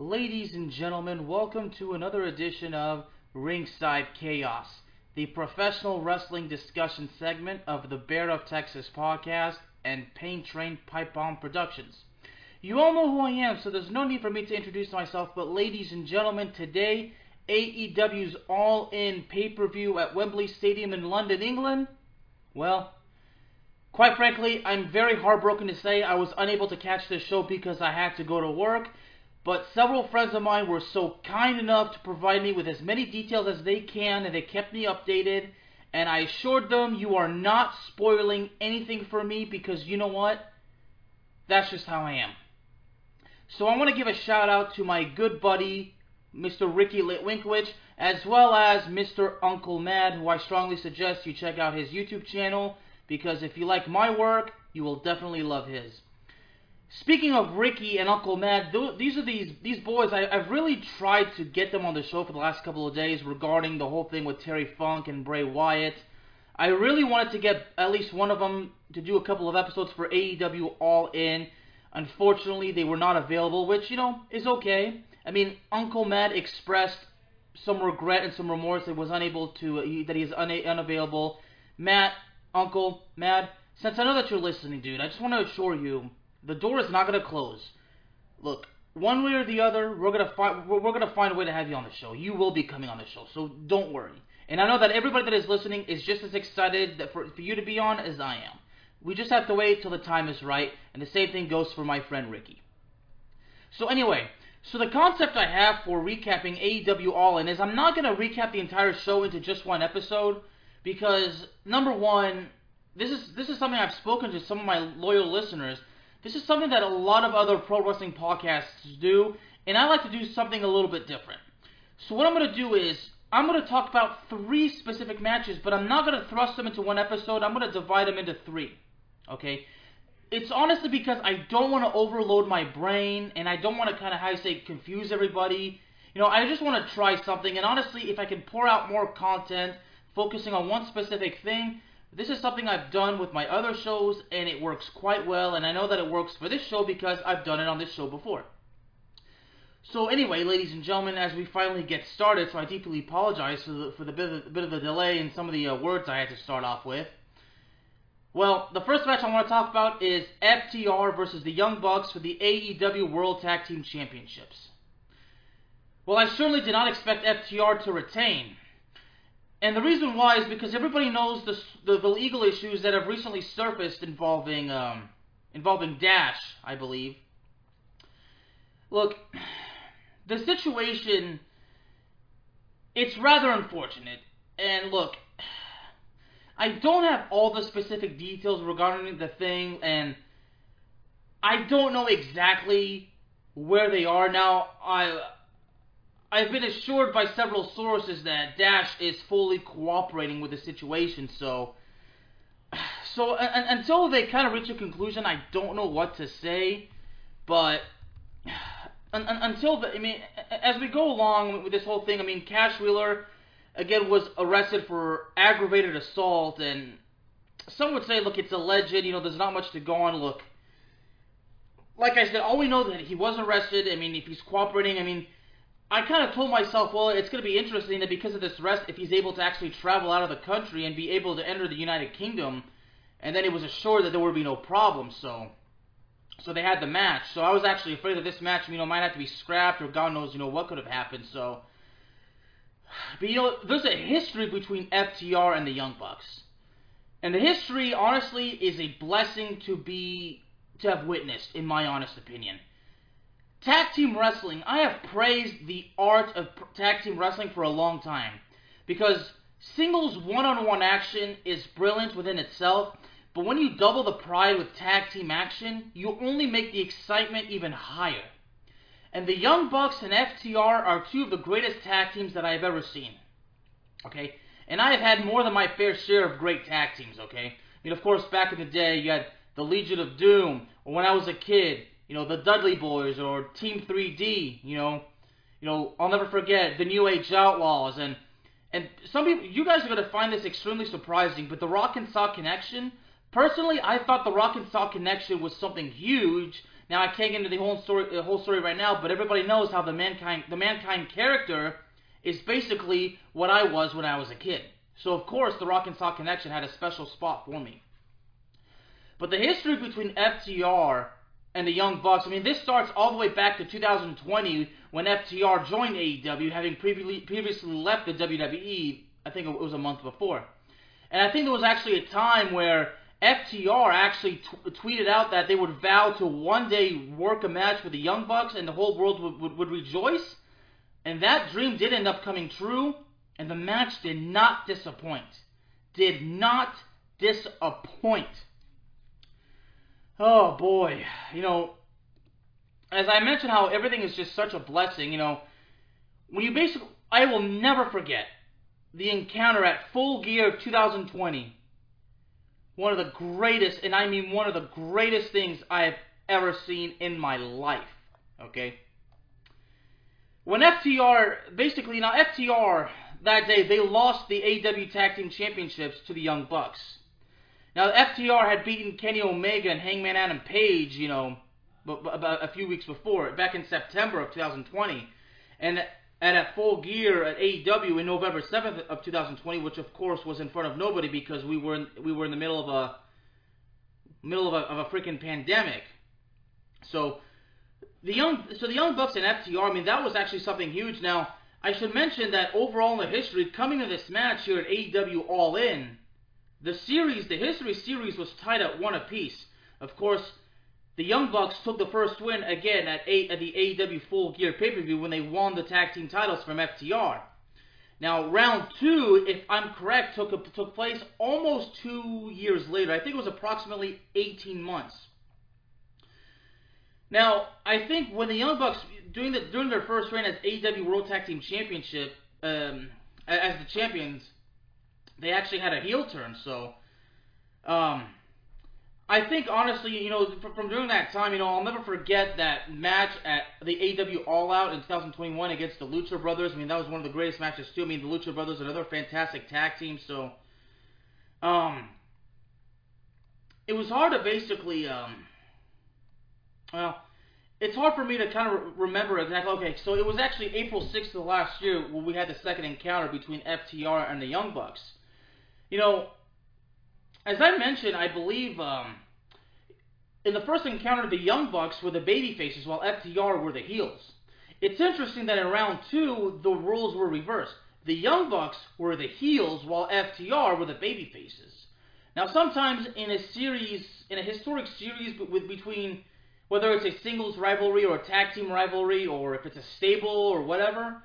Ladies and gentlemen, welcome to another edition of Ringside Chaos, the professional wrestling discussion segment of the Bear of Texas podcast and Pain Train Pipe Bomb Productions. You all know who I am, so there's no need for me to introduce myself, but ladies and gentlemen, today AEW's All In pay per view at Wembley Stadium in London, England. Well, quite frankly, I'm very heartbroken to say I was unable to catch this show because I had to go to work but several friends of mine were so kind enough to provide me with as many details as they can, and they kept me updated. And I assured them, you are not spoiling anything for me because you know what? That's just how I am. So I want to give a shout out to my good buddy, Mr. Ricky Litwinkwich, as well as Mr. Uncle Mad, who I strongly suggest you check out his YouTube channel because if you like my work, you will definitely love his. Speaking of Ricky and Uncle Mad, these are these these boys. I, have really tried to get them on the show for the last couple of days regarding the whole thing with Terry Funk and Bray Wyatt. I really wanted to get at least one of them to do a couple of episodes for AEW All In. Unfortunately, they were not available, which you know is okay. I mean, Uncle Matt expressed some regret and some remorse that was unable to uh, that he is una- unavailable. Matt, Uncle Matt, since I know that you're listening, dude, I just want to assure you the door is not going to close. Look, one way or the other, we're gonna find we're, gonna find a way to have you on the show. You will be coming on the show, so don't worry. And I know that everybody that is listening is just as excited for, for you to be on as I am. We just have to wait till the time is right, and the same thing goes for my friend Ricky. So anyway, so the concept I have for recapping AEW All In is I'm not gonna recap the entire show into just one episode because number one, this is this is something I've spoken to some of my loyal listeners this is something that a lot of other pro wrestling podcasts do, and I like to do something a little bit different. So what I'm going to do is I'm going to talk about three specific matches, but I'm not going to thrust them into one episode. I'm going to divide them into three. Okay? It's honestly because I don't want to overload my brain, and I don't want to kind of, how you say, confuse everybody. You know, I just want to try something, and honestly, if I can pour out more content focusing on one specific thing, this is something I've done with my other shows, and it works quite well, and I know that it works for this show because I've done it on this show before. So anyway, ladies and gentlemen, as we finally get started, so I deeply apologize for the, for the bit, of, bit of a delay in some of the uh, words I had to start off with. Well, the first match I want to talk about is FTR versus the Young Bucks for the AEW World Tag Team Championships. Well, I certainly did not expect FTR to retain. And the reason why is because everybody knows the, the, legal issues that have recently surfaced involving um, involving Dash, I believe. Look, the situation it's rather unfortunate. And look, I don't have all the specific details regarding the thing and I don't know exactly where they are now. I I've been assured by several sources that Dash is fully cooperating with the situation, so. So, until they kind of reach a conclusion, I don't know what to say, but. Un, un, until the, I mean, as we go along with this whole thing, I mean, Cash Wheeler, again, was arrested for aggravated assault, and some would say, look, it's alleged, you know, there's not much to go on. Look, like I said, all we know that he was arrested. I mean, if he's cooperating, I mean, I kind of told myself, well, it's going to be interesting that because of this arrest, if he's able to actually travel out of the country and be able to enter the United Kingdom, and then it was assured that there would be no problem. So, so they had the match. So I was actually afraid that this match, you know, might have to be scrapped or God knows, you know, what could have happened. So, but you know, there's a history between FTR and the Young Bucks, and the history, honestly, is a blessing to be to have witnessed, in my honest opinion. Tag team wrestling, I have praised the art of tag team wrestling for a long time because singles one on one action is brilliant within itself, but when you double the pride with tag team action, you only make the excitement even higher. And the Young Bucks and FTR are two of the greatest tag teams that I have ever seen. Okay? And I have had more than my fair share of great tag teams, okay? I mean, of course, back in the day, you had the Legion of Doom, or when I was a kid, you know, the Dudley Boyz or Team 3D, you know, you know, I'll never forget the New Age Outlaws and and some people, you guys are gonna find this extremely surprising, but the Rock and Sock Connection, personally, I thought the Rock and Sock Connection was something huge Now I can't get into the whole story, the whole story right now, but everybody knows how the mankind, the mankind character, is basically what I was when I was a kid. So of course, the Rock and Sock Connection had a special spot for me. But the history between FTR and the Young Bucks, I mean, this starts all the way back to 2020 when FTR joined AEW, having previously previously left the WWE. I think it was a month before. And I think there was actually a time where FTR actually t- tweeted out that they would vow to one day work a match with the Young Bucks and the whole world would, would, would rejoice. And that dream did end up coming true, and the match did not disappoint. Did not disappoint. Oh boy, you know, as I mentioned, how everything is just such a blessing. You know, when you basically, I will never forget the encounter at Full Gear 2020. One of the greatest, and I mean one of the greatest things I have ever seen in my life. Okay? When FTR, basically, now FTR, that day, they lost the AW Tag Team Championships to the Young Bucks. Now, FTR had beaten Kenny Omega and Hangman Adam Page, you know, about a few weeks before, back in September of 2020. And at Full Gear at AEW in November 7th of 2020, which of course was in front of nobody because we were in, we were in the middle of a middle of a, of a freaking pandemic. So the young so the young Bucks and FTR, I mean that was actually something huge. Now I should mention that overall in the history, coming to this match here at AEW All In, the series, the history series was tied at one apiece. Of course, the Young Bucks took the first win again at, a, at the AEW Full Gear pay per view when they won the tag team titles from FTR. Now, round two, if I'm correct, took took place almost two years later. I think it was approximately 18 months. Now, I think when the Young Bucks during the during their first reign as AEW World Tag Team Championship um, as the champions, they actually had a heel turn. So, um, I think honestly, you know, from, from during that time, you know, I'll never forget that match at the AW All Out in 2021 against the Lucha Brothers. I mean, that was one of the greatest matches too. I mean, the Lucha Brothers, another fantastic tag team. So, um, it was hard to basically, um, well, it's hard for me to kind of remember exactly. Okay, so it was actually April 6th of last year when we had the second encounter between FTR and the Young Bucks. You know, as I mentioned, I believe um, in the first encounter, the Young Bucks were the baby faces while FTR were the heels. It's interesting that in round two, the roles were reversed. The Young Bucks were the heels while FTR were the baby faces. Now, sometimes in a series, in a historic series with between whether it's a singles rivalry or a tag team rivalry or if it's a stable or whatever,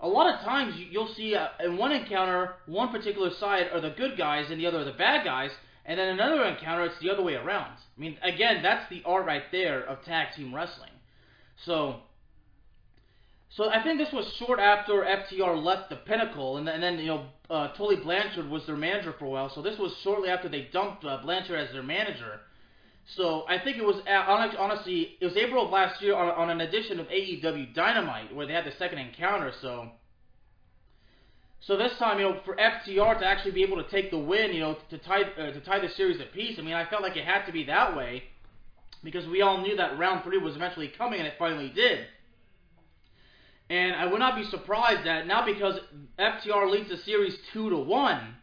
a lot of times you'll see uh, in one encounter, one particular side are the good guys and the other are the bad guys, and then another encounter it's the other way around. I mean, again, that's the art right there of tag team wrestling. So, so I think this was short after FTR left the Pinnacle, and then, and then you know uh, Tully Blanchard was their manager for a while. So this was shortly after they dumped uh, Blanchard as their manager. So I think it was uh, honestly it was April of last year on, on an edition of AEW Dynamite where they had the second encounter. So so this time, you know, for FTR to actually be able to take the win, you know, to tie uh, to tie the series at peace. I mean, I felt like it had to be that way because we all knew that round three was eventually coming, and it finally did. And I would not be surprised that now because FTR leads the series two to one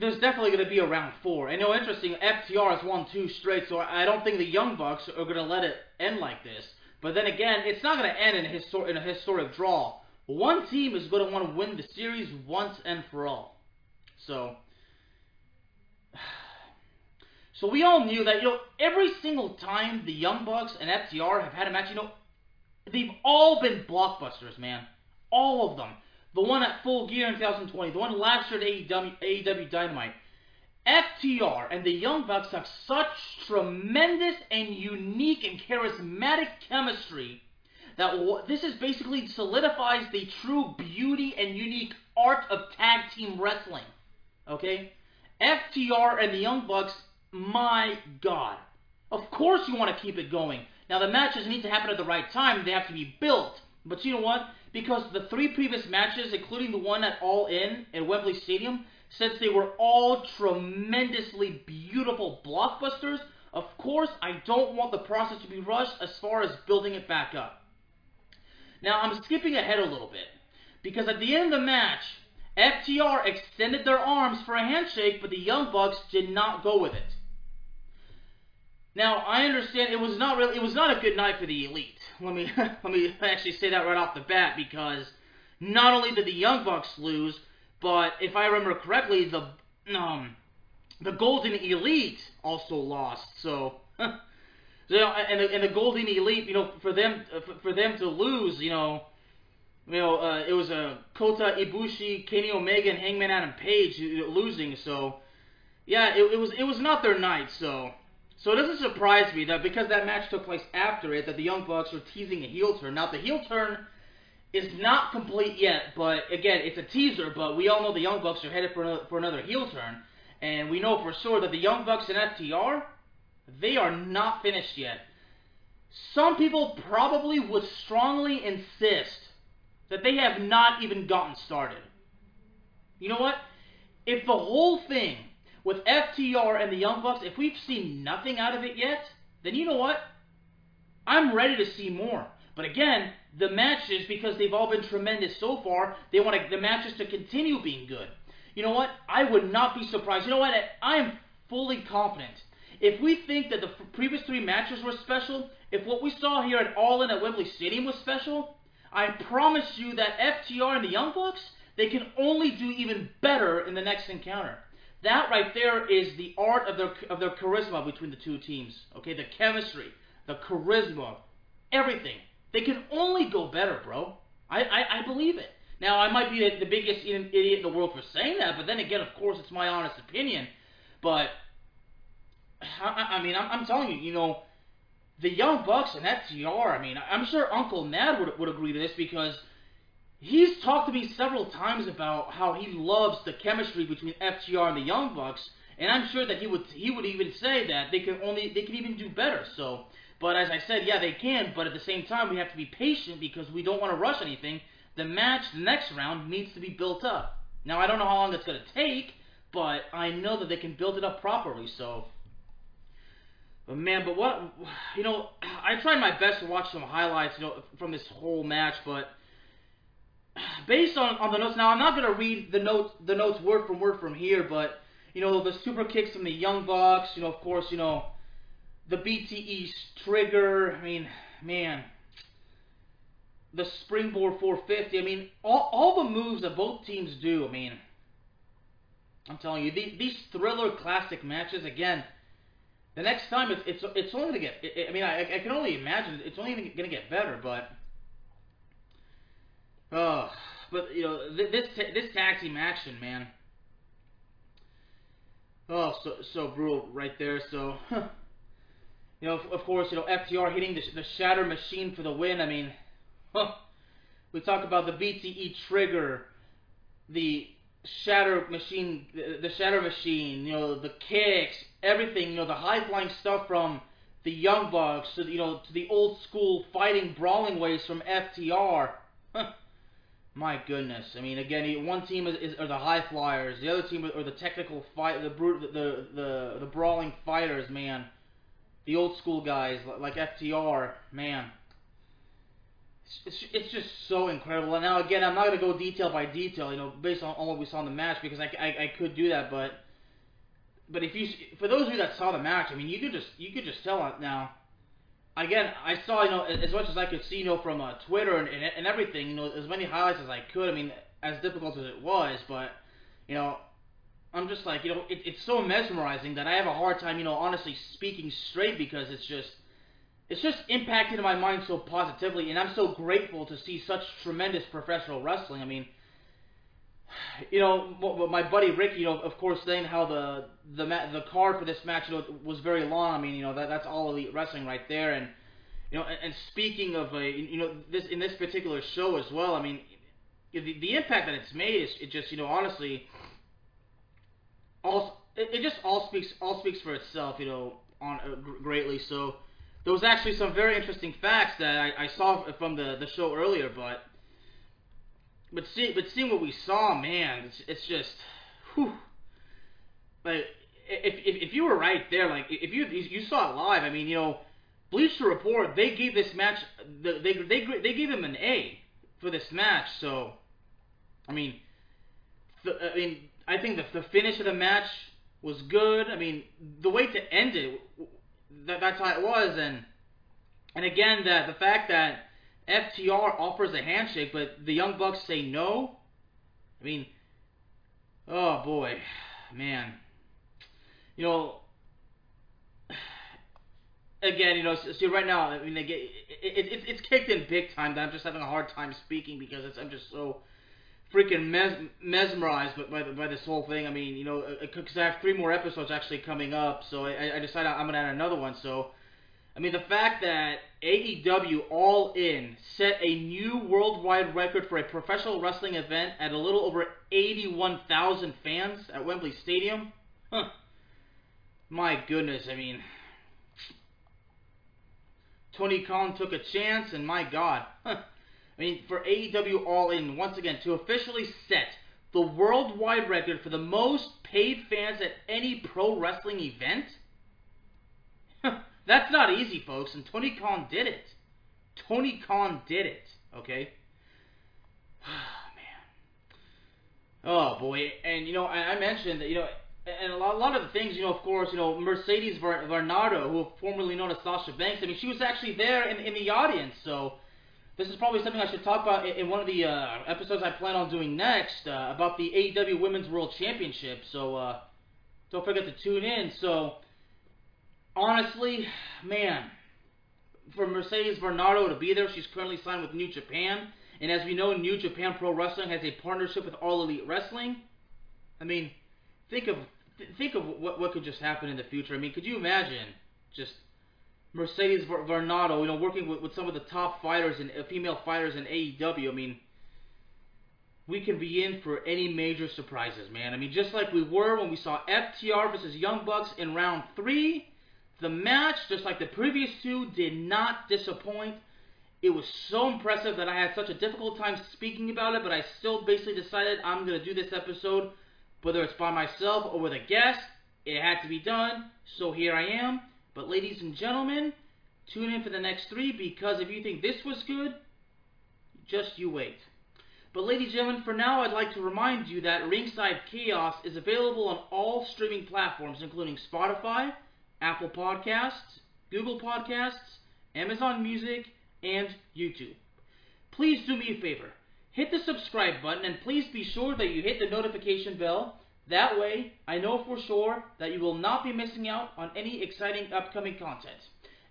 there's definitely going to be a round four. And you know, interesting, FTR has won two straight, so I don't think the Young Bucks are going to let it end like this. But then again, it's not going to end in a, histor- in a historic draw. One team is going to want to win the series once and for all. So, so we all knew that you know every single time the Young Bucks and FTR have had a match, you know, they've all been blockbusters, man. All of them the one at Full Gear in 2020, the one last year at AEW, AEW Dynamite. FTR and the Young Bucks have such tremendous and unique and charismatic chemistry that this is basically solidifies the true beauty and unique art of tag team wrestling. Okay? FTR and the Young Bucks, my God. Of course you want to keep it going. Now the matches need to happen at the right time. They have to be built. But you know what? Because the three previous matches, including the one at All In at Wembley Stadium, since they were all tremendously beautiful blockbusters, Of course, I don't want the process to be rushed as far as building it back up. Now, I'm skipping ahead a little bit because at the end of the match, FTR extended their arms for a handshake, but the Young Bucks did not go with it. Now, I understand it was not really it was not a good night for the Elite. Let me let me actually say that right off the bat because not only did the Young Bucks lose, but if I remember correctly, the um the Golden Elite also lost. So, you know, and the, and the Golden Elite, you know, for them for, for them to lose, you know, you know, uh, it was a uh, Kota Ibushi, Kenny Omega, and Hangman Adam Page losing. So, yeah, it, it was it was not their night. So, so it doesn't surprise me that because that match took place after it, that the Young Bucks were teasing a heel turn. Now, the heel turn is not complete yet, but again, it's a teaser. But we all know the Young Bucks are headed for another, for another heel turn. And we know for sure that the Young Bucks and FTR, they are not finished yet. Some people probably would strongly insist that they have not even gotten started. You know what? If the whole thing with FTR and the Young Bucks, if we've seen nothing out of it yet, then you know what? I'm ready to see more. But again, the matches, because they've all been tremendous so far, they want the matches to continue being good you know what? I would not be surprised. You know what? I am fully confident. If we think that the previous three matches were special, if what we saw here at All In at Wembley Stadium was special, I promise you that FTR and the Young Bucks, they can only do even better in the next encounter. That right there is the art of their of their charisma between the two teams. Okay, the chemistry, the charisma, everything. They can only go better, bro. I, I, I believe it. Now, I might be the, the biggest idiot in the world for saying that, but then again, of course, it's my honest opinion. But, I, I mean, I'm, I'm telling you, you know, the Young Bucks and FTR, I mean, I'm sure Uncle Mad would, would agree to this because he's talked to me several times about how he loves the chemistry between FTR and the Young Bucks, and I'm sure that he would he would even say that they can only they can even do better. So, but as I said, yeah, they can, but at the same time, we have to be patient because we don't want to rush anything the match, the next round, needs to be built up. Now, I don't know how long it's going to take, but I know that they can build it up properly, so. But man, but what, you know, I tried my best to watch some highlights, you know, from this whole match, but based on, on the notes, now I'm not to read the notes, the notes word for word from here, but, you know, the super kicks from the Young Bucks, you know, of course, you know, the BTE trigger, I mean, man, the springboard 450. I mean, all, all the moves that both teams do. I mean, I'm telling you, these, these thriller classic matches again. The next time, it's it's it's only gonna get. I mean, I, I can only imagine it's only gonna get better, but. Oh, but you know this this tag team action, man. Oh, so so brutal right there. So, you know, of, course, you know FTR hitting the the Shatter Machine for the win. I mean, huh. we talk about the BTE trigger, the shatter machine, the shatter machine, you know, the kicks, everything, you know, the high flying stuff from the Young Bucks, to, you know, to the old school fighting brawling ways from FTR. My goodness, I mean, again, one team is, is, are the high flyers, the other team are the technical fight, the brute, the, the the brawling fighters, man. The old school guys like FTR, man it's, it's just so incredible. And now again, I'm not gonna go detail by detail, you know, based on, all what we saw in the match because I, I, I could do that, but but if you for those of you that saw the match, I mean, you could just you could just tell it now. Again, I saw you know as much as I could see you know from uh, Twitter and, and and everything, you know, as many highlights as I could. I mean, as difficult as it was, but you know, I'm just like you know, it, it's so mesmerizing that I have a hard time, you know, honestly speaking straight because it's just it's just impacted my mind so positively, and I'm so grateful to see such tremendous professional wrestling. I mean, you know, my buddy Ricky, you know, of course, saying how the the the card for this match, you know, was very long. I mean, you know, that that's all elite wrestling right there, and you know, and, and speaking of, a, you know, this in this particular show as well. I mean, the the impact that it's made is it just, you know, honestly, all it, it just all speaks all speaks for itself, you know, on uh, greatly. So there was actually some very interesting facts that I, I saw from the, the show earlier, but but see but seeing what we saw, man, it's, it's just whew, like if, if if you were right there, like if you you saw it live, I mean, you know, Bleacher Report they gave this match they they they, they gave him an A for this match. So, I mean, the, I mean, I think the the finish of the match was good. I mean, the way to end it, that that's how it was, and and again, that the fact that FTR offers a handshake, but the Young Bucks say no. I mean, oh boy, man. You know, again, you know, see right now, I mean, they it, it, it's kicked in big time. That I'm just having a hard time speaking because I'm just so freaking mes- mesmerized by, by, by this whole thing. I mean, you know, because uh, I have three more episodes actually coming up, so I, I decided I'm gonna add another one. So, I mean, the fact that AEW All In set a new worldwide record for a professional wrestling event at a little over 81,000 fans at Wembley Stadium. Huh. My goodness, I mean, Tony Khan took a chance, and my God. Huh. I mean, for AEW All In, once again, to officially set the worldwide record for the most paid fans at any pro wrestling event? That's not easy, folks, and Tony Khan did it. Tony Khan did it, okay? Oh, man. Oh, boy. And, you know, I, I mentioned that, you know, and a lot, a lot, of the things, you know, of course, you know, Mercedes Varnado, who formerly known as Sasha Banks, I mean, she was actually there in, in the audience, so this is probably something I should talk about in, in one of the uh, episodes I plan on doing next uh, about the AEW Women's World Championship, so uh, don't forget to tune in. So, honestly, man, for Mercedes Varnado to be there, she's currently signed with New Japan, and as we know, New Japan Pro Wrestling has a partnership with All Elite Wrestling. I mean, think of think of what what could just happen in the future. I mean, could you imagine just Mercedes Varnado, you know, working with, with some of the top fighters and uh, female fighters in AEW? I mean, we can be in for any major surprises, man. I mean, just like we were when we saw FTR versus Young Bucks in round three, the match, just like the previous two, did not disappoint. It was so impressive that I had such a difficult time speaking about it, but I still basically decided I'm going to do this episode whether it's by myself or with a guest, it had to be done, so here I am. But ladies and gentlemen, tune in for the next three because if you think this was good, just you wait. But ladies and gentlemen, for now I'd like to remind you that Ringside Chaos is available on all streaming platforms including Spotify, Apple Podcasts, Google Podcasts, Amazon Music, and YouTube. Please do me a favor hit the subscribe button and please be sure that you hit the notification bell. That way, I know for sure that you will not be missing out on any exciting upcoming content.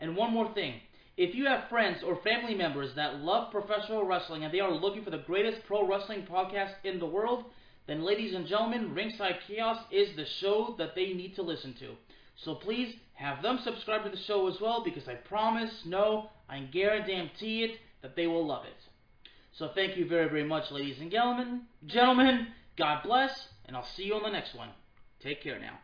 And one more thing. If you have friends or family members that love professional wrestling and they are looking for the greatest pro wrestling podcast in the world, then ladies and gentlemen, Ringside Chaos is the show that they need to listen to. So please have them subscribe to the show as well because I promise, no, I guarantee it that they will love it. So thank you very, very much, ladies and gentlemen. Gentlemen, God bless, and I'll see you on the next one. Take care now.